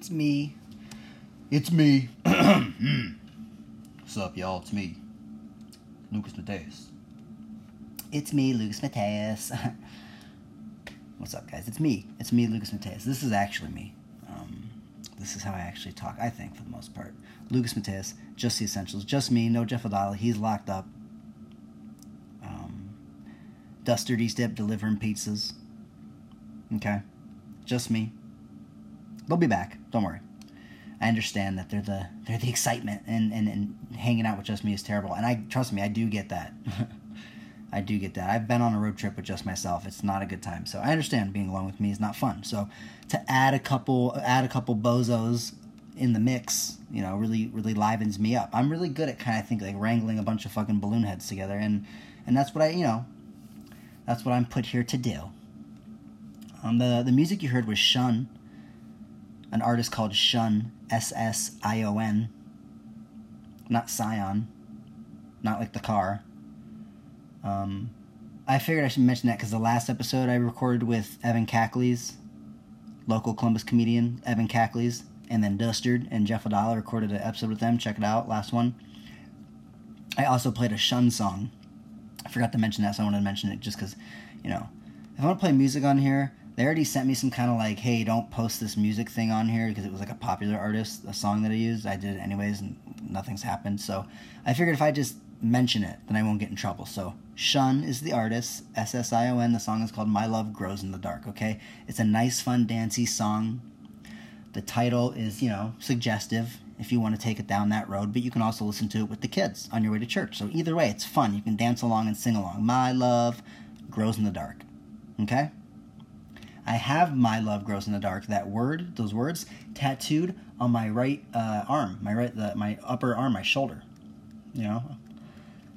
It's me. It's me. What's up, y'all? It's me, Lucas Mateus. It's me, Lucas Mateus. What's up, guys? It's me. It's me, Lucas Mateus. This is actually me. Um, this is how I actually talk, I think, for the most part. Lucas Mateus, just the essentials. Just me, no Jeff Adala. He's locked up. Um, Duster D Step delivering pizzas. Okay? Just me. They'll be back. Don't worry. I understand that they're the they're the excitement and, and, and hanging out with just me is terrible. And I trust me, I do get that. I do get that. I've been on a road trip with just myself. It's not a good time. So I understand being alone with me is not fun. So to add a couple add a couple bozos in the mix, you know, really really livens me up. I'm really good at kind of think like wrangling a bunch of fucking balloon heads together and and that's what I, you know, that's what I'm put here to do. Um, the the music you heard was SSION, an artist called SSION, S S I O N, not Scion, not like the car. Um, I figured I should mention that because the last episode I recorded with Evan Cackleys, local Columbus comedian Evan Cackleys, and then Dustard and Jeff Adala recorded an episode with them. Check it out, last one. I also played a SSION song. I forgot to mention that, so I wanted to mention it just because, you know, if I want to play music on here, they already sent me some kind of like, hey, don't post this music thing on here because it was like a popular artist, a song that I used. I did it anyways, and nothing's happened. So I figured if I just mention it, then I won't get in trouble. So SSION is the artist, S S I O N. The song is called My Love Grows in the Dark, okay? It's a nice, fun, dancey song. The title is, you know, suggestive if you want to take it down that road, but you can also listen to it with the kids on your way to church. So either way, it's fun. You can dance along and sing along. My love grows in the dark. Okay? I have my love grows in the dark, that word, those words, tattooed on my right uh, arm, my right, the, my upper arm, my shoulder. You know,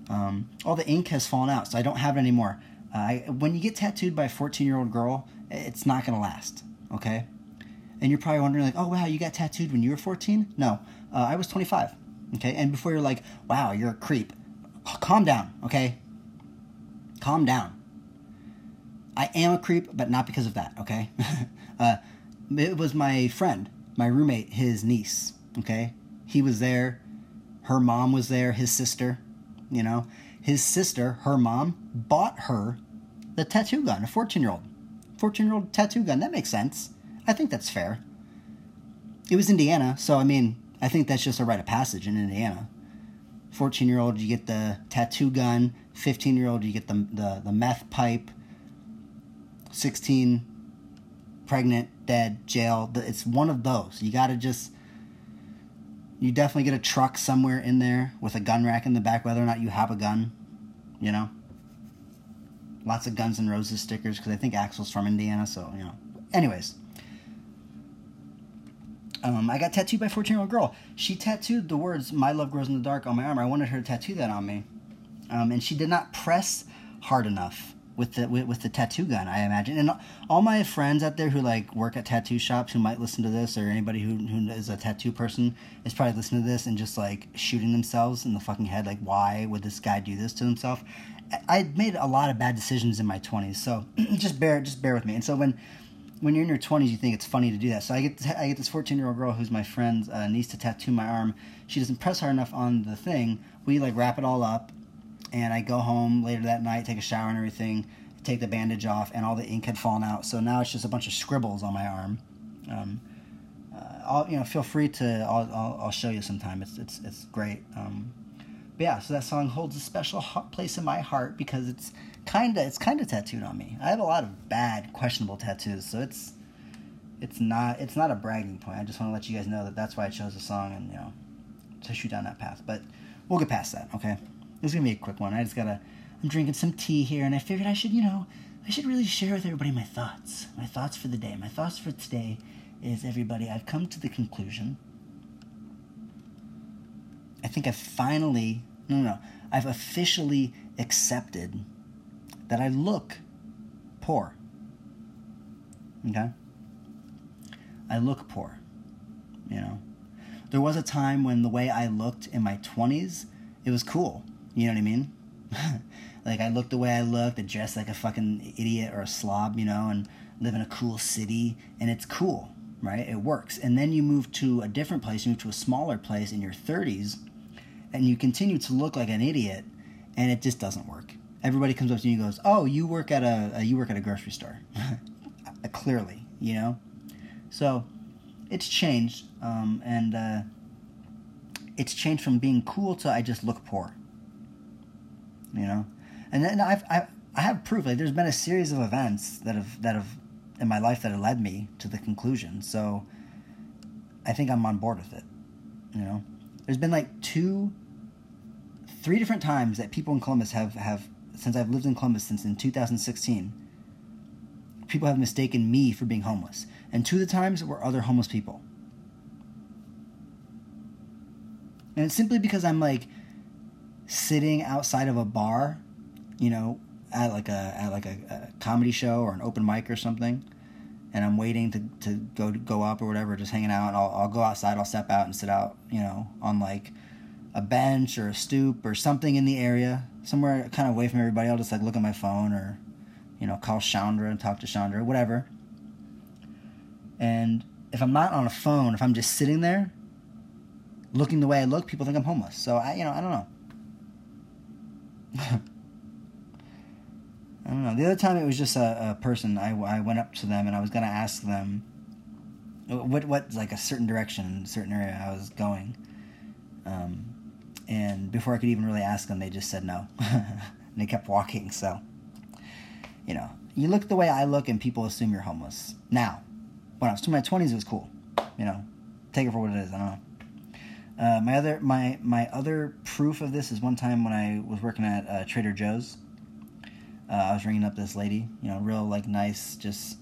um, all the ink has fallen out, so I don't have it anymore. Uh, I, when you get tattooed by a 14 year old girl, it's not to last, okay? And you're probably wondering, like, oh, wow, you got tattooed when you were 14? No, uh, I was 25, okay? And before you're like, wow, you're a creep, calm down, okay? Calm down. I am a creep, but not because of that, okay? uh, it was my friend, my roommate, his niece, okay? He was there. Her mom was there, his sister, you know. His sister, her mom, bought her the tattoo gun, a 14 year old. 14 year old tattoo gun. That makes sense. I think that's fair. It was Indiana, so I mean, I think that's just a rite of passage in Indiana. 14 year old, you get the tattoo gun. 15 year old, you get the, the, the meth pipe. 16, pregnant, dead, jail. It's one of those. You gotta just. You definitely get a truck somewhere in there with a gun rack in the back, whether or not you have a gun. You know? Lots of Guns N' Roses stickers, because I think Axl's from Indiana, so, you know. Anyways. Um, I got tattooed by a 14 year old girl. She tattooed the words "My love grows in the dark" on my arm. I wanted her to tattoo that on me, um, and she did not press hard enough with the with, with, the tattoo gun. I imagine, and all my friends out there who like work at tattoo shops who might listen to this, or anybody who who is a tattoo person is probably listening to this and just like shooting themselves in the fucking head. Like, why would this guy do this to himself? I made a lot of bad decisions in my 20s, so just bear just bear with me. And so when when you're in your 20s, you think it's funny to do that. So I get I get this 14 year old girl who's my friend uh, needs to tattoo my arm. She doesn't press hard enough on the thing. We like wrap it all up, and I go home later that night, take a shower and everything, take the bandage off, and all the ink had fallen out. So now it's just a bunch of scribbles on my arm. Um, uh, you know feel free to I'll, I'll, I'll show you sometime. It's it's it's great. Um, but yeah, so that song holds a special place in my heart because it's kinda it's kinda tattooed on me. I have a lot of bad, questionable tattoos, so it's it's not it's not a bragging point. I just want to let you guys know that that's why I chose the song and you know to shoot down that path. But we'll get past that. Okay, this is gonna be a quick one. I just gotta I'm drinking some tea here, and I figured I should you know I should really share with everybody my thoughts, my thoughts for the day. My thoughts for today is everybody. I've come to the conclusion. I think I've finally no no, no I've officially accepted that I look poor. Okay? I look poor. You know? There was a time when the way I looked in my 20s, it was cool. You know what I mean? like I looked the way I looked, I dressed like a fucking idiot or a slob, you know, and live in a cool city, and it's cool, right? It works. And then you move to a different place, you move to a smaller place in your 30s, and you continue to look like an idiot, and it just doesn't work. Everybody comes up to you and goes, "Oh, you work at a, a you work at a grocery store." Clearly, you know. So, it's changed, um, and uh, it's changed from being cool to I just look poor. You know, and then I've, I've I have proof. Like, there's been a series of events that have that have in my life that have led me to the conclusion. So, I think I'm on board with it. You know, there's been like two, three different times that people in Columbus have have since I've lived in Columbus since in 2016. People have mistaken me for being homeless, and two of the times were other homeless people. And it's simply because I'm like sitting outside of a bar, you know, at like a at like a, a, comedy show or an open mic or something, and I'm waiting to, to go to go up or whatever, just hanging out. And I'll I'll go outside. I'll step out and sit out, you know, on like a bench or a stoop or something in the area, somewhere kind of away from everybody. I'll just like look at my phone or, you know, call Chandra and talk to Chandra, whatever. And if I'm not on a phone, if I'm just sitting there, looking the way I look, people think I'm homeless. So I, you know, I don't know. I don't know. The other time it was just a, a person. I, I went up to them and I was gonna ask them what what like a certain direction, certain area I was going. Um, and before I could even really ask them, they just said no, and they kept walking. So, you know, you look the way I look, and people assume you're homeless. Now, when I was in my twenties, it was cool. You know, take it for what it is. I don't know. Uh, my other my my other proof of this is one time when I was working at uh, Trader Joe's. Uh, I was ringing up this lady, you know, real like nice, just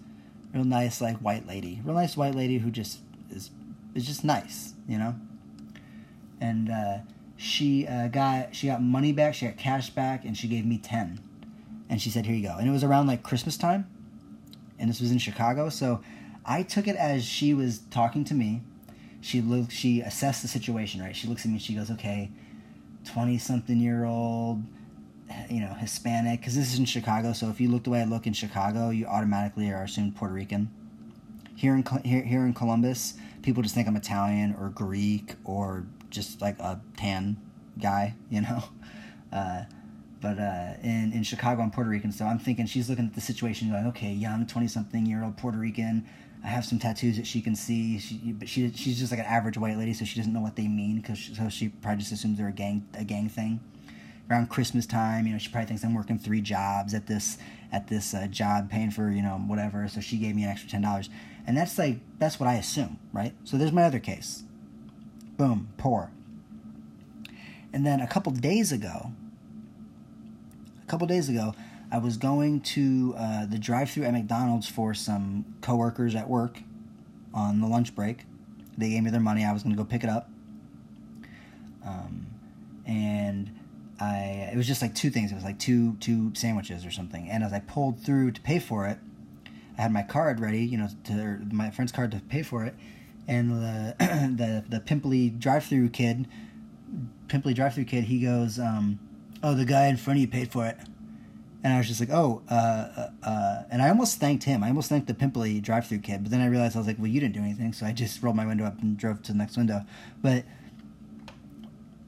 real nice like white lady, real nice white lady who just is is just nice, you know. And uh, she uh, got she got money back, she got cash back, and she gave me ten, and she said, "Here you go." And it was around like Christmas time, and this was in Chicago, so I took it as she was talking to me she looked she assessed the situation right? She looks at me and she goes okay 20 something year old you know hispanic because this is in chicago so if you look the way i look in chicago you automatically are assumed puerto rican. Here in here, here in columbus people just think i'm italian or greek or just like a tan guy you know? Uh, but uh, in, in chicago i'm puerto rican so i'm thinking she's looking at the situation going okay young 20 something year old puerto rican I have some tattoos that she can see. She, but she she's just like an average white lady, so she doesn't know what they mean because so she probably just assumes they're a gang a gang thing. Around Christmas time, you know, she probably thinks I'm working three jobs at this at this uh, job, paying for you know whatever. So she gave me an extra ten dollars, and that's like that's what I assume, right? So there's my other case. Boom, poor. And then a couple days ago, a couple days ago, I was going to uh, the drive-through at McDonald's for some coworkers at work on the lunch break. They gave me their money. I was going to go pick it up, um, and I it was just like two things. It was like two two sandwiches or something. And as I pulled through to pay for it, I had my card ready, you know, to my friend's card to pay for it, and the the the pimply drive-through kid, pimply drive-through kid, he goes, um, "Oh, the guy in front of you paid for it." And I was just like, oh, uh, uh, uh, and I almost thanked him. I almost thanked the pimply drive-through kid, but then I realized I was like, well, you didn't do anything, so I just rolled my window up and drove to the next window. But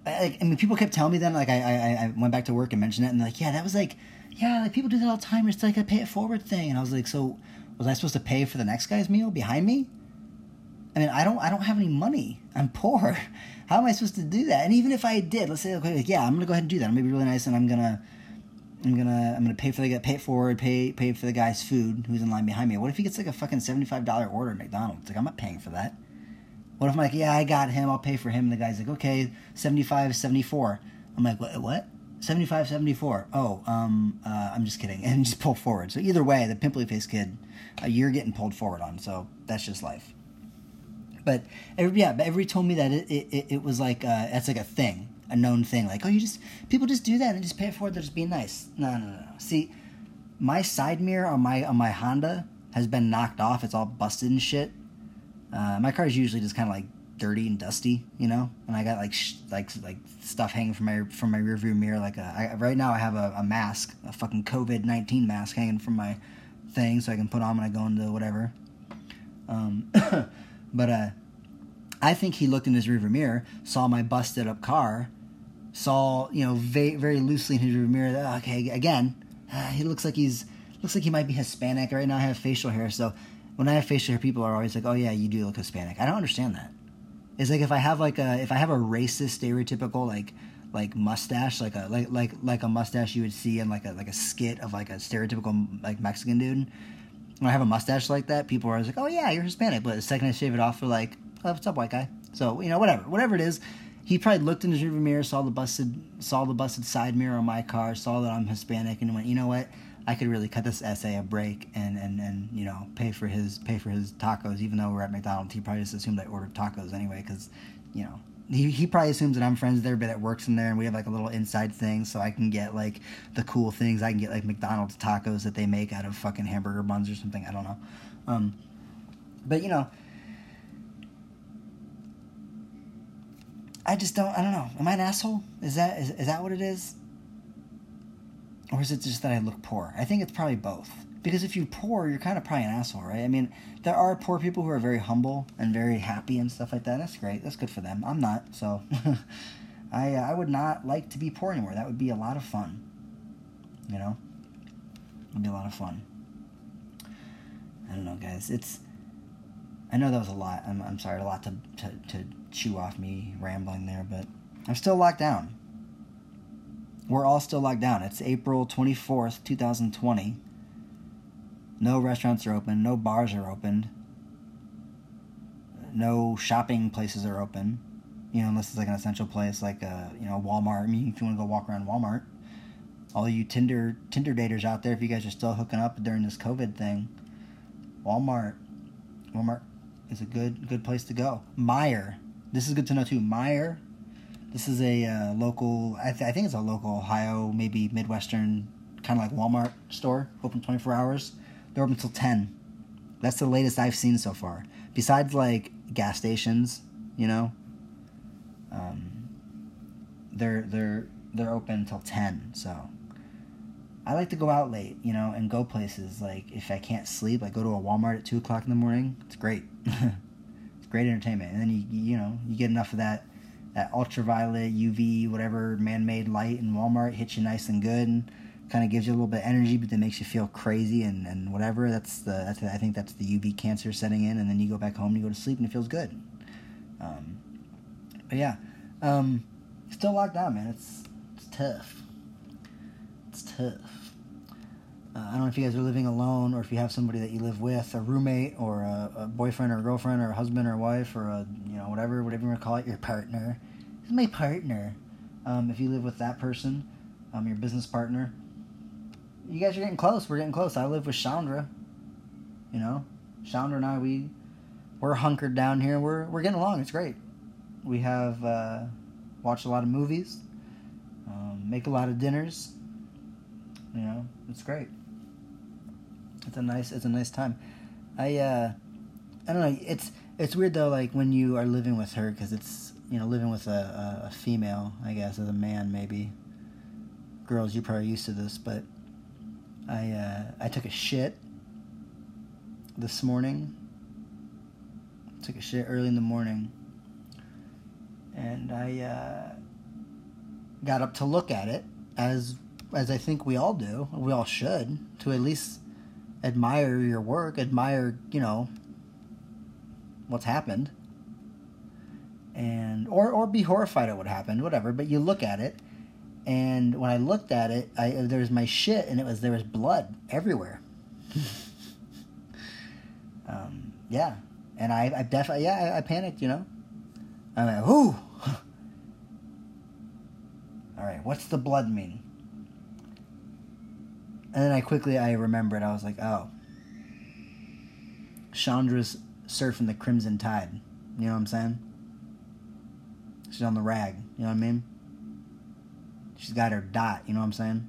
I, I mean, people kept telling me then, Like, I, I, I went back to work and mentioned it, and like, yeah, that was like, yeah, like people do that all the time. It's like a pay it forward thing, and I was like, so was I supposed to pay for the next guy's meal behind me? I mean, I don't, I don't have any money. I'm poor. How am I supposed to do that? And even if I did, let's say, okay, like, yeah, I'm gonna go ahead and do that. I'm gonna be really nice, and I'm gonna I'm gonna I'm gonna pay for the pay it forward, pay pay for the guy's food who's in line behind me. What if he gets like a fucking seventy five dollar order at McDonald's? Like I'm not paying for that. What if I'm like, yeah, I got him, I'll pay for him. And the guy's like, okay, 75, 74. I'm like, what? What? 75, 74. Oh, um, uh, I'm just kidding, and just pull forward. So either way, the pimply face kid, uh, you're getting pulled forward on. So that's just life. But every, yeah, but everybody told me that it, it, it was like uh, that's like a thing a known thing. Like, oh, you just people just do that and they just pay for it forward. They're just being nice. No, no, no. See, my side mirror on my on my Honda has been knocked off. It's all busted and shit. Uh, my car is usually just kind of like dirty and dusty, you know. And I got like sh- like like stuff hanging from my from my rearview mirror. Like a, I, right now, I have a, a mask, a fucking COVID nineteen mask hanging from my thing so I can put on when I go into whatever. Um, but uh, I think he looked in his rearview mirror, saw my busted up car, saw you know very, very loosely in his mirror. Okay, again, uh, he looks like he's looks like he might be Hispanic. Right now, I have facial hair, so when I have facial hair, people are always like, "Oh yeah, you do look Hispanic." I don't understand that. It's like if I have like a if I have a racist stereotypical like like mustache, like a like like like a mustache you would see in like a like a skit of like a stereotypical like Mexican dude. When I have a mustache like that, people are always like, "Oh yeah, you're Hispanic," but the second I shave it off, they're like, oh, "What's up, white guy?" So you know, whatever, whatever it is, he probably looked in his rearview mirror, saw the busted saw the busted side mirror on my car, saw that I'm Hispanic, and went, "You know what? I could really cut this essay a break and, and, and you know pay for his pay for his tacos. Even though we're at McDonald's, he probably just assumed I ordered tacos anyway because you know he, he probably assumes that I'm friends with everybody that works in there, and we have like a little inside thing, so I can get like the cool things. I can get like McDonald's tacos that they make out of fucking hamburger buns or something. I don't know, um, but you know, I just don't. I don't know. Am I an asshole? Is that is, is that what it is? Or is it just that I look poor? I think it's probably both. Because if you're poor, you're kind of probably an asshole, right? I mean, there are poor people who are very humble and very happy and stuff like that. That's great. That's good for them. I'm not, so I uh, I would not like to be poor anymore. That would be a lot of fun. You know, it'd be a lot of fun. I don't know, guys. It's I know that was a lot. I'm I'm sorry, a lot to to, to chew off me rambling there, but I'm still locked down. We're all still locked down. It's April 24th, 2020. No restaurants are open, no bars are opened, no shopping places are open. You know, unless it's like an essential place like a uh, you know Walmart. I mean, if you want to go walk around Walmart, all you Tinder Tinder daters out there, if you guys are still hooking up during this COVID thing, Walmart, Walmart is a good good place to go. Meijer, this is good to know too. Meijer, this is a uh, local. I, th- I think it's a local Ohio, maybe Midwestern, kind of like Walmart store, open twenty four hours. They're open until ten. That's the latest I've seen so far. Besides like gas stations, you know, um, they're they're they're open until ten. So I like to go out late, you know, and go places. Like if I can't sleep, I go to a Walmart at two o'clock in the morning. It's great. It's great entertainment, and then you you know you get enough of that that ultraviolet UV whatever man-made light in Walmart hits you nice and good and kind of gives you a little bit of energy, but then makes you feel crazy and, and whatever. That's the that's the, I think that's the UV cancer setting in, and then you go back home and you go to sleep and it feels good. Um, but yeah, um, still locked down, man. It's it's tough. It's tough. Uh, I don't know if you guys are living alone or if you have somebody that you live with, a roommate or a, a boyfriend or a girlfriend or a husband or a wife or a you know whatever whatever you want to call it, your partner. This is my partner. Um, if you live with that person, um, your business partner, you guys are getting close. We're getting close. I live with Chandra. You know, Chandra and I, we we're hunkered down here. We're we're getting along. It's great. We have uh, watched a lot of movies, um, make a lot of dinners. You know, it's great. It's a nice it's a nice time. I uh, I don't know. It's it's weird though. Like when you are living with her, because it's you know living with a, a female. I guess as a man, maybe. Girls, you're probably used to this, but I uh, I took a shit this morning. Took a shit early in the morning, and I uh, got up to look at it as as I think we all do. We all should to at least admire your work, admire you know what's happened, and or or be horrified at what happened, whatever. But you look at it and when I looked at it, I there was my shit, and it was there was blood everywhere. um, yeah, and I, I definitely yeah I, I panicked, you know. I'm like, whoo. All right, what's the blood mean? And then I quickly I remembered. I was like, oh, Chandra's surfing the crimson tide. You know what I'm saying? She's on the rag. You know what I mean? She's got her dot, you know what I'm saying?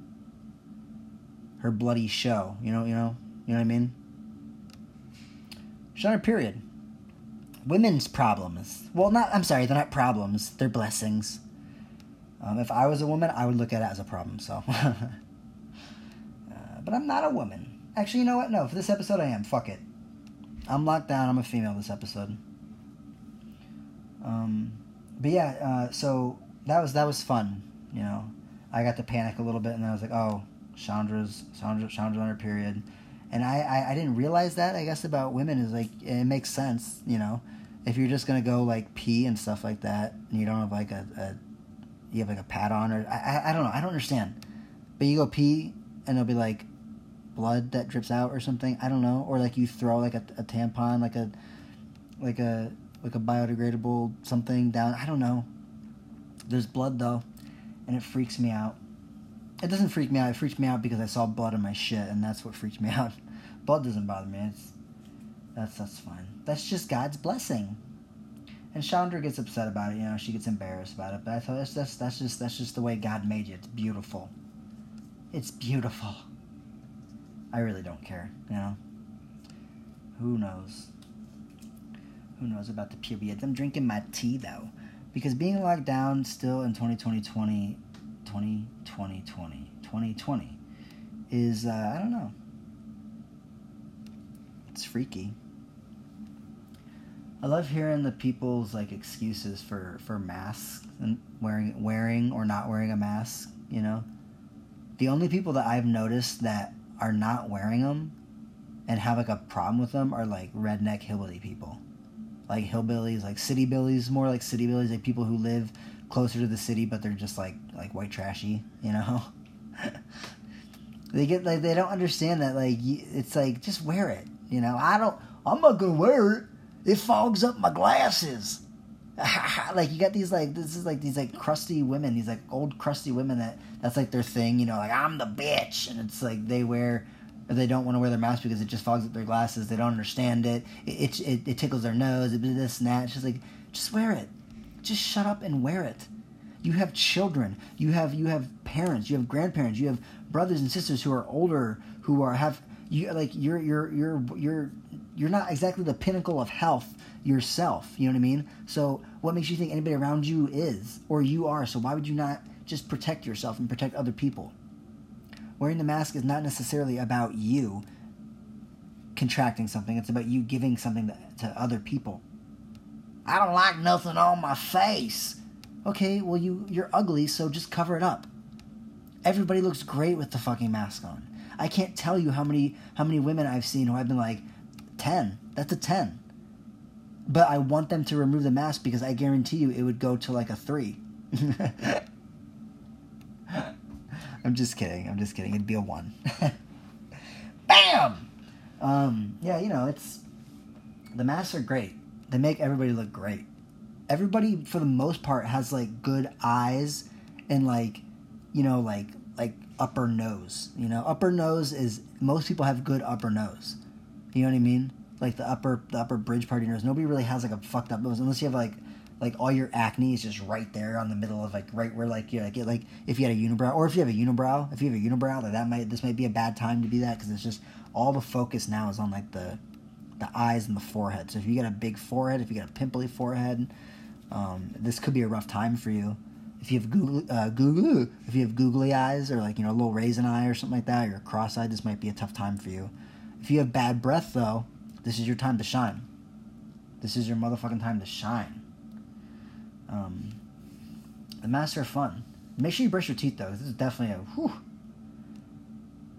Her bloody show, you know, you know, you know what I mean? She's on her period. Women's problems. Well, not. I'm sorry, they're not problems. They're blessings. Um, if I was a woman, I would look at it as a problem. So, but I'm not a woman. Actually, you know what? No, for this episode, I am. Fuck it. I'm locked down. I'm a female this episode. Um, but yeah, uh, so that was that was fun. You know, I got to panic a little bit, and I was like, oh, Chandra's Chandra, Chandra's on her period, and I, I I didn't realize that. I guess about women is like it makes sense. You know, if you're just gonna go like pee and stuff like that, and you don't have like a, a you have like a pad on or I, I I don't know. I don't understand. But you go pee, and it'll be like blood that drips out or something. I don't know. Or like you throw like a, a tampon, like a like a like a biodegradable something down. I don't know. There's blood though, and it freaks me out. It doesn't freak me out. It freaks me out because I saw blood in my shit, and that's what freaks me out. blood doesn't bother me. It's that's that's fine. That's just God's blessing. And Chandra gets upset about it. You know, she gets embarrassed about it. But I thought that's that's that's just that's just the way God made you. It's beautiful. It's beautiful. I really don't care. You know. Who knows? Who knows about the period? I'm drinking my tea though, because being locked down still in 2020, 20, 2020, 2020 is uh, I don't know. It's freaky. I love hearing the people's like excuses for for masks and wearing wearing or not wearing a mask. You know, the only people that I've noticed that are not wearing them and have like a problem with them are like redneck hillbilly people, like hillbillies, like city billies, more like city billies, like people who live closer to the city, but they're just like like white trashy. You know. they get like they don't understand that like it's like just wear it you know, I don't. I'm not gonna wear it. It fogs up my glasses. like you got these like this is like these like crusty women, these like old crusty women that that's like their thing. You know, like I'm the bitch, and it's like they wear. Or they don't want to wear their mask because it just fogs up their glasses. They don't understand it. It it, it, it tickles their nose. It this and that. It's just like just wear it. Just shut up and wear it. You have children. You have you have parents. You have grandparents. You have brothers and sisters who are older who are have you like you're you're you're you're you're not exactly the pinnacle of health yourself. You know what I mean? So what makes you think anybody around you is or you are? So why would you not just protect yourself and protect other people? Wearing the mask is not necessarily about you contracting something. It's about you giving something to, other people. I don't like nothing on my face. Okay, well you you're ugly, so just cover it up. Everybody looks great with the fucking mask on. I can't tell you how many how many women I've seen who I've been like, ten. That's a ten. But I want them to remove the mask because I guarantee you it would go to like a three. I'm just kidding. I'm just kidding. It'd be a one. Bam. Um, yeah, you know it's the masks are great. They make everybody look great. Everybody, for the most part, has like good eyes and like, you know, like like upper nose. You know, upper nose is most people have good upper nose. You know what I mean? Like the upper the upper bridge part of your nose. Nobody really has like a fucked up nose unless you have like like all your acne is just right there on the middle of like right where like you like like if you had a unibrow or if you have a unibrow if you have a unibrow like that might this might be a bad time to be that because it's just all the focus now is on like the the eyes and the forehead. So if you got a big forehead, if you got a pimply forehead, um, this could be a rough time for you if you have Google, uh, Google, if you have googly eyes or like you know a little raisin eye or something like that, or you're cross-eyed, this might be a tough time for you. If you have bad breath though, this is your time to shine. This is your motherfucking time to shine. Um, the masks are fun. Make sure you brush your teeth though. This is definitely a whew.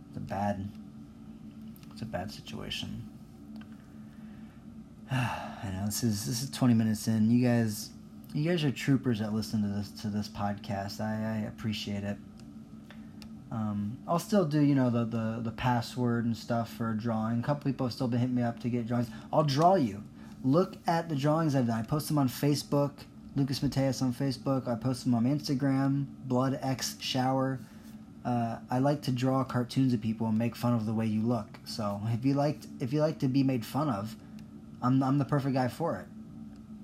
It's a bad. It's a bad situation. I know this is this is 20 minutes in. You guys you guys are troopers that listen to this to this podcast. I, I appreciate it. Um, I'll still do you know the, the the password and stuff for a drawing. A couple people have still been hitting me up to get drawings. I'll draw you. Look at the drawings I've done. I post them on Facebook. Lucas Mateus on Facebook. I post them on Instagram. Blood X Shower. Uh, I like to draw cartoons of people and make fun of the way you look. So if you like if you like to be made fun of, I'm I'm the perfect guy for it.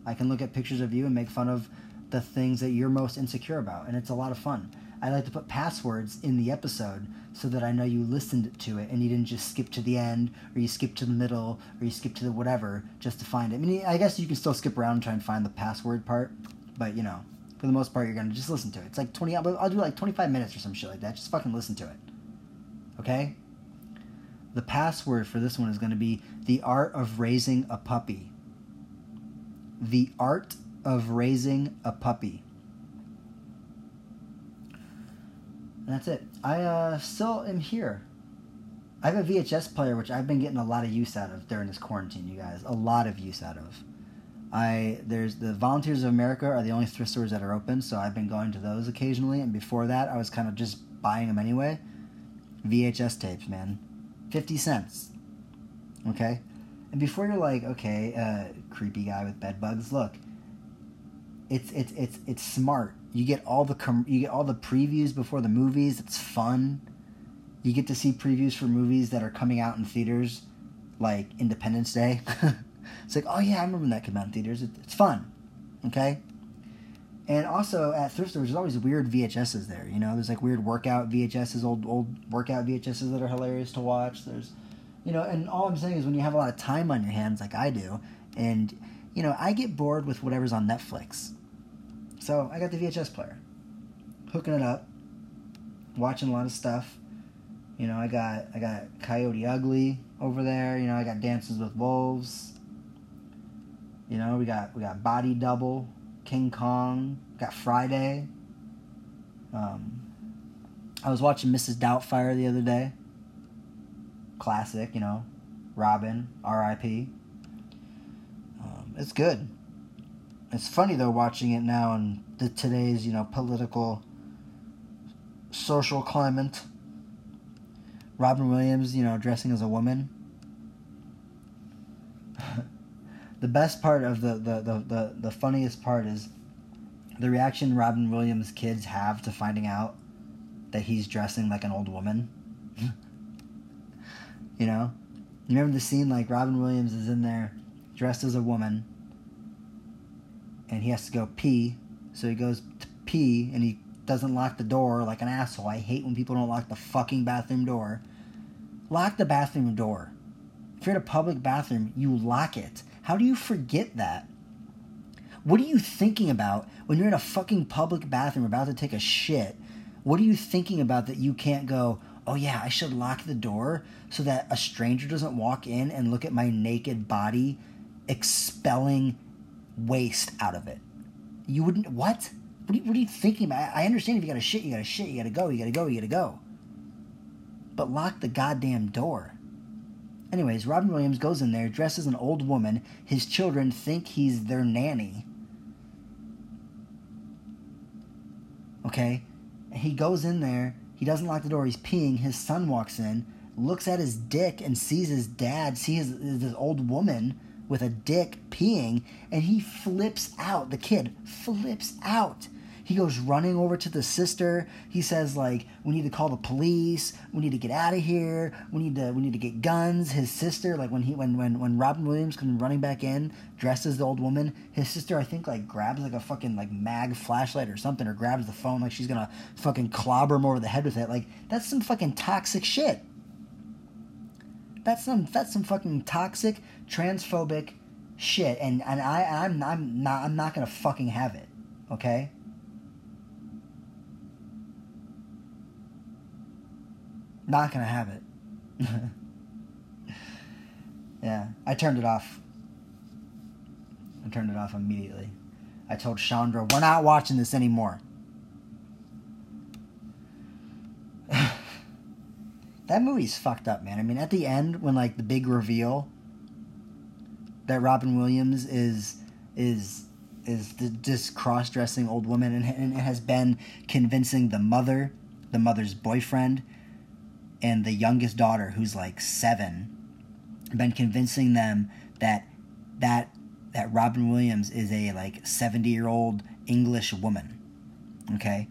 I can look at pictures of you and make fun of the things that you're most insecure about, and it's a lot of fun. I like to put passwords in the episode so that I know you listened to it and you didn't just skip to the end or you skip to the middle or you skip to the whatever just to find it. I mean, I guess you can still skip around and try and find the password part, but you know, for the most part, you're gonna just listen to it. It's like 20, I'll do like 25 minutes or some shit like that. Just fucking listen to it. Okay? The password for this one is to be the art of raising a puppy. The art of raising a puppy. And that's it. I uh, still am here. I have a VHS player, which I've been getting a lot of use out of during this quarantine, you guys. A lot of use out of. I there's the Volunteers of America are the only thrift stores that are open, so I've been going to those occasionally. And before that, I was kind of just buying them anyway. VHS tapes, man, fifty cents. Okay, and before you're like, okay, uh, creepy guy with bed bugs, look, it's it's it's it's smart. You get all the com- you get all the previews before the movies. It's fun. You get to see previews for movies that are coming out in theaters, like Independence Day. it's like, oh yeah, I remember when that came out in theaters. It, it's fun, okay. And also at thrift stores, there's always weird VHSs there. You know, there's like weird workout VHSs, old old workout VHSs that are hilarious to watch. There's, you know, and all I'm saying is when you have a lot of time on your hands, like I do, and you know, I get bored with whatever's on Netflix. So I got the VHS player, hooking it up, watching a lot of stuff. You know, I got I got Coyote Ugly over there. You know, I got Dances with Wolves. You know, we got we got Body Double, King Kong, got Friday. Um, I was watching Mrs. Doubtfire the other day. Classic, you know, Robin, R.I.P. Um, it's good. It's funny though watching it now in the today's you know political, social climate. Robin Williams, you know, dressing as a woman. the best part of the, the, the, the, the funniest part is the reaction Robin Williams' kids have to finding out that he's dressing like an old woman. you know? You remember the scene like Robin Williams is in there dressed as a woman and he has to go pee. So he goes to pee and he doesn't lock the door like an asshole. I hate when people don't lock the fucking bathroom door. Lock the bathroom door. If you're in a public bathroom, you lock it. How do you forget that? What are you thinking about when you're in a fucking public bathroom about to take a shit? What are you thinking about that you can't go, oh yeah, I should lock the door so that a stranger doesn't walk in and look at my naked body expelling waste out of it? You wouldn't, what? What are you, what are you thinking about? I understand if you got to shit, you got to shit, you got to go, you got to go, you got to go but lock the goddamn door. Anyways, Robin Williams goes in there dressed as an old woman. His children think he's their nanny. Okay? He goes in there, he doesn't lock the door, he's peeing. His son walks in, looks at his dick, and sees his dad, sees this old woman with a dick peeing, and he flips out. The kid flips out. He goes running over to the sister. He says like, "We need to call the police. We need to get out of here. We need to we need to get guns." His sister, like when he when when when Robin Williams comes running back in dressed as the old woman, his sister I think like grabs like a fucking like mag flashlight or something, or grabs the phone like she's gonna fucking clobber him over the head with it. Like that's some fucking toxic shit. That's some that's some fucking toxic transphobic shit, and and I I'm I'm not I'm not gonna fucking have it. Okay. Not gonna have it. yeah, I turned it off. I turned it off immediately. I told Chandra, we're not watching this anymore. that movie's fucked up, man. I mean, at the end, when like the big reveal that Robin Williams is is is the, this cross-dressing old woman and, and has been convincing the mother, the mother's boyfriend, and the youngest daughter, who's like seven, been convincing them that that that Robin Williams is a like seventy year old English woman. Okay,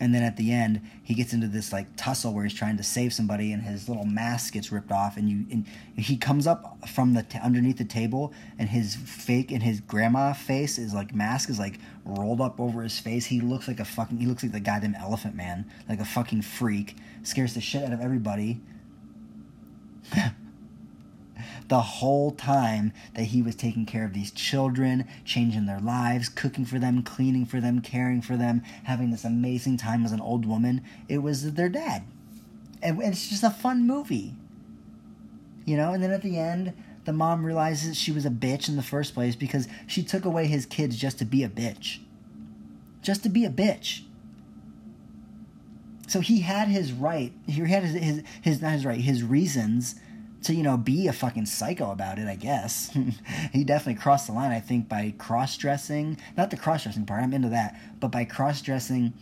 and then at the end he gets into this like tussle where he's trying to save somebody and his little mask gets ripped off and you and he comes up from the t- underneath the table and his fake and his grandma face is like mask is like rolled up over his face. He looks like a fucking he looks like the goddamn elephant man like a fucking freak scares the shit out of everybody the whole time that he was taking care of these children, changing their lives, cooking for them, cleaning for them, caring for them, having this amazing time as an old woman. It was their dad. And it's just a fun movie. You know, and then at the end, the mom realizes she was a bitch in the first place because she took away his kids just to be a bitch. Just to be a bitch. So he had his right. He had his, his, his not his right, his reasons to you know be a fucking psycho about it i guess. He definitely crossed the line i think by cross-dressing. Not the cross-dressing part i'm into that. But by cross-dressing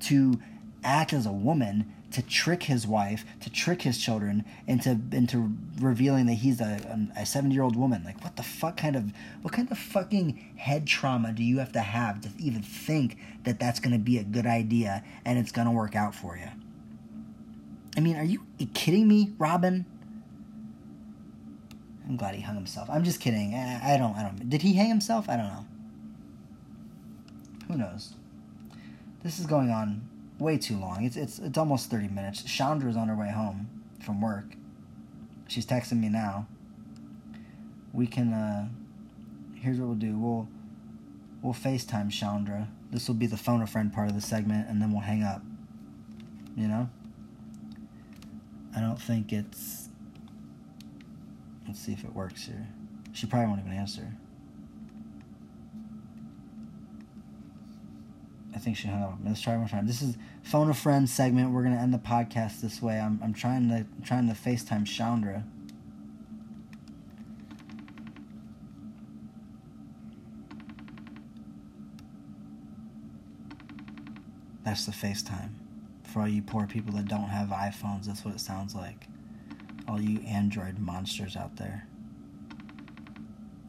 to act as a woman to trick his wife to trick his children into into revealing that he's a, a 70 year old woman. Like what the fuck kind of what kind of fucking head trauma do you have to have to even think that that's going to be a good idea and it's going to work out for you i mean are you kidding me robin I'm glad he hung himself. I'm just kidding. I, I don't. I don't. Did he hang himself? I don't know. Who knows? This is going on way too long. It's it's it's almost thirty minutes. Chandra's on her way home from work. She's texting me now. We can. uh Here's what we'll do. We'll we'll FaceTime Chandra. This will be the phone a friend part of the segment, and then we'll hang up. You know. I don't think it's Let's see if it works here. She probably won't even answer. I think she hung up. Let's try one more time. This is phone a friend segment. We're gonna end the podcast this way. I'm I'm trying to I'm trying to FaceTime Chandra. That's the FaceTime. For all you poor people that don't have iPhones, that's what it sounds like all you Android monsters out there.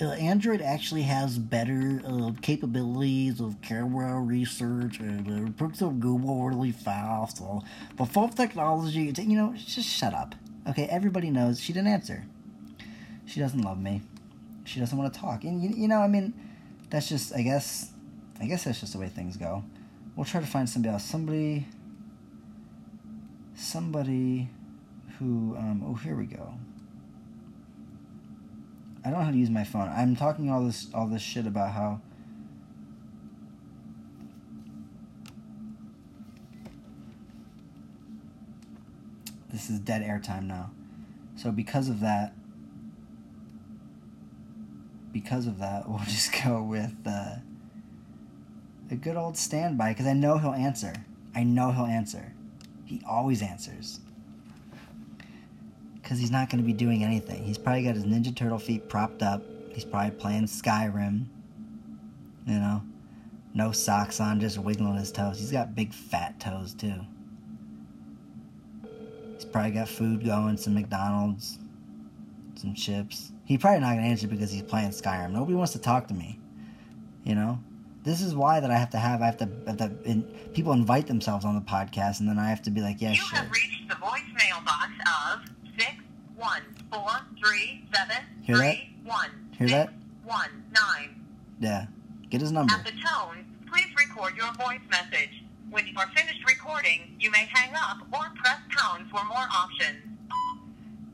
Android actually has better uh, capabilities of camera research and uh, puts up Google really fast. So, but phone technology, you know, just shut up. Okay, everybody knows she didn't answer. She doesn't love me. She doesn't want to talk. And, you, you know, I mean, that's just, I guess, I guess that's just the way things go. We'll try to find somebody else. Somebody, somebody who, um, oh, here we go. I don't know how to use my phone. I'm talking all this all this shit about how this is dead airtime now. So because of that, because of that, we'll just go with uh, a good old standby because I know he'll answer. I know he'll answer. He always answers because he's not going to be doing anything. He's probably got his Ninja Turtle feet propped up. He's probably playing Skyrim. You know, no socks on, just wiggling his toes. He's got big fat toes too. He's probably got food going, some McDonald's, some chips. He's probably not gonna answer because he's playing Skyrim. Nobody wants to talk to me. You know, this is why that I have to have I have to, have to in, people invite themselves on the podcast, and then I have to be like, yeah, you sure. have reached the voicemail box of one four three seven Hear that? one Hear six that? one nine. Yeah, get his number. At the tone, please record your voice message. When you are finished recording, you may hang up or press pound for more options.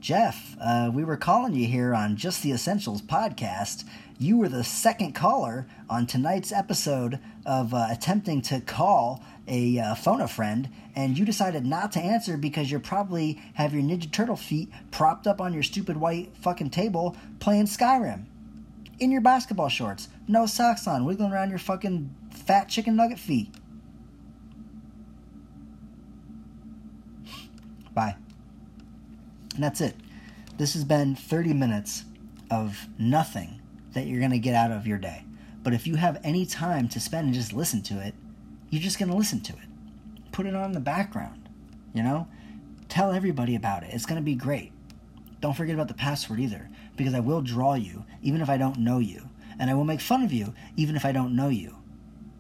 Jeff, uh, we were calling you here on Just the Essentials podcast. You were the second caller on tonight's episode of uh, attempting to call a uh, phone a friend, and you decided not to answer because you probably have your Ninja Turtle feet propped up on your stupid white fucking table playing Skyrim. In your basketball shorts, no socks on, wiggling around your fucking fat chicken nugget feet. And that's it. This has been 30 minutes of nothing that you're going to get out of your day. But if you have any time to spend and just listen to it, you're just going to listen to it. Put it on the background, you know? Tell everybody about it. It's going to be great. Don't forget about the password either, because I will draw you even if I don't know you, and I will make fun of you even if I don't know you.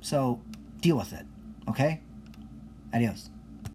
So, deal with it, okay? Adios.